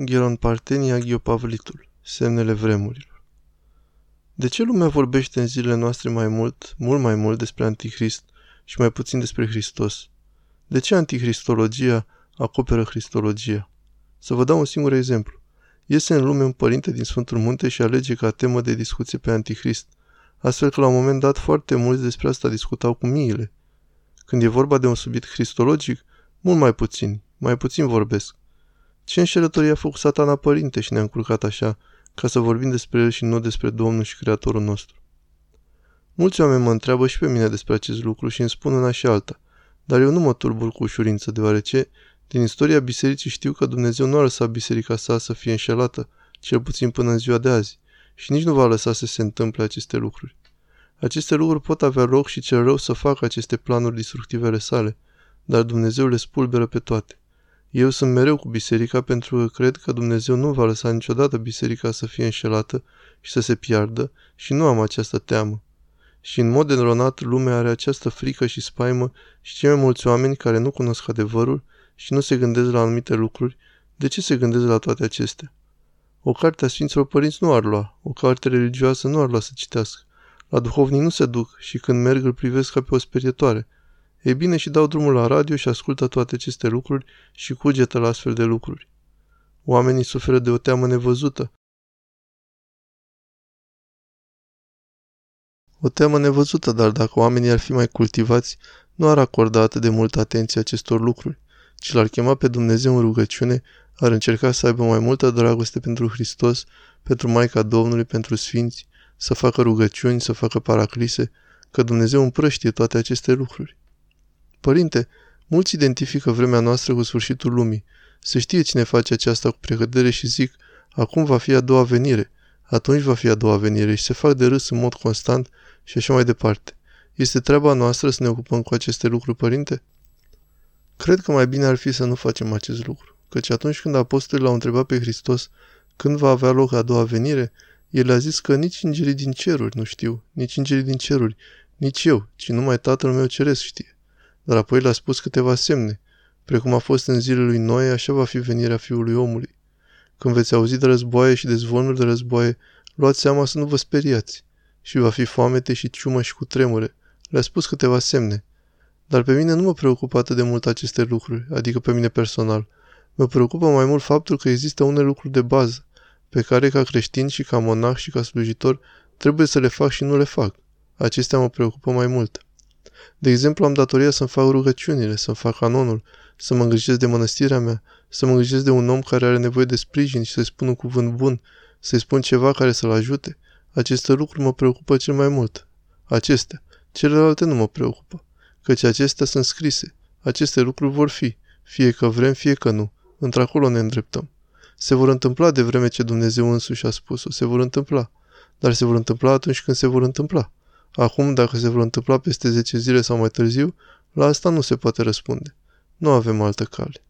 Gheron Partenia Ghiopavlitul Semnele vremurilor De ce lumea vorbește în zilele noastre mai mult, mult mai mult despre Antichrist și mai puțin despre Hristos? De ce antichristologia acoperă Cristologia? Să vă dau un singur exemplu. Iese în lume un părinte din Sfântul Munte și alege ca temă de discuție pe Antichrist, astfel că la un moment dat foarte mulți despre asta discutau cu miile. Când e vorba de un subiect cristologic, mult mai puțin, mai puțin vorbesc. Ce înșelătorie a făcut satana părinte și ne-a încurcat așa, ca să vorbim despre el și nu despre Domnul și Creatorul nostru? Mulți oameni mă întreabă și pe mine despre acest lucru și îmi spun una și alta, dar eu nu mă turbur cu ușurință, deoarece din istoria bisericii știu că Dumnezeu nu a lăsat biserica sa să fie înșelată, cel puțin până în ziua de azi, și nici nu va lăsa să se întâmple aceste lucruri. Aceste lucruri pot avea loc și cel rău să facă aceste planuri destructive ale sale, dar Dumnezeu le spulberă pe toate. Eu sunt mereu cu biserica pentru că cred că Dumnezeu nu va lăsa niciodată biserica să fie înșelată și să se piardă și nu am această teamă. Și în mod enronat lumea are această frică și spaimă și cei mai mulți oameni care nu cunosc adevărul și nu se gândesc la anumite lucruri, de ce se gândesc la toate acestea? O carte a Sfinților Părinți nu ar lua, o carte religioasă nu ar lua să citească. La duhovnii nu se duc și când merg îl privesc ca pe o sperietoare – ei bine și dau drumul la radio și ascultă toate aceste lucruri și cugetă la astfel de lucruri. Oamenii suferă de o teamă nevăzută. O teamă nevăzută, dar dacă oamenii ar fi mai cultivați, nu ar acorda atât de multă atenție acestor lucruri, ci l-ar chema pe Dumnezeu în rugăciune, ar încerca să aibă mai multă dragoste pentru Hristos, pentru Maica Domnului, pentru Sfinți, să facă rugăciuni, să facă paraclise, că Dumnezeu împrăștie toate aceste lucruri. Părinte, mulți identifică vremea noastră cu sfârșitul lumii. Se știe cine face aceasta cu precădere și zic, acum va fi a doua venire, atunci va fi a doua venire și se fac de râs în mod constant și așa mai departe. Este treaba noastră să ne ocupăm cu aceste lucruri, părinte? Cred că mai bine ar fi să nu facem acest lucru, căci atunci când apostolii l-au întrebat pe Hristos când va avea loc a doua venire, el a zis că nici îngerii din ceruri nu știu, nici îngerii din ceruri, nici eu, ci numai Tatăl meu ceresc știe dar apoi le-a spus câteva semne. Precum a fost în zilele lui Noe, așa va fi venirea fiului omului. Când veți auzi de războaie și de zvonuri de războaie, luați seama să nu vă speriați. Și va fi foamete și ciumă și cu tremure. Le-a spus câteva semne. Dar pe mine nu mă preocupă atât de mult aceste lucruri, adică pe mine personal. Mă preocupă mai mult faptul că există unele lucruri de bază, pe care ca creștin și ca monah și ca slujitor trebuie să le fac și nu le fac. Acestea mă preocupă mai mult. De exemplu, am datoria să-mi fac rugăciunile, să-mi fac canonul, să mă îngrijesc de mănăstirea mea, să mă îngrijesc de un om care are nevoie de sprijin și să-i spun un cuvânt bun, să-i spun ceva care să-l ajute. Aceste lucruri mă preocupă cel mai mult. Acestea. Celelalte nu mă preocupă, căci acestea sunt scrise. Aceste lucruri vor fi, fie că vrem, fie că nu. Într-acolo ne îndreptăm. Se vor întâmpla de vreme ce Dumnezeu însuși a spus-o, se vor întâmpla. Dar se vor întâmpla atunci când se vor întâmpla. Acum, dacă se vor întâmpla peste 10 zile sau mai târziu, la asta nu se poate răspunde. Nu avem altă cale.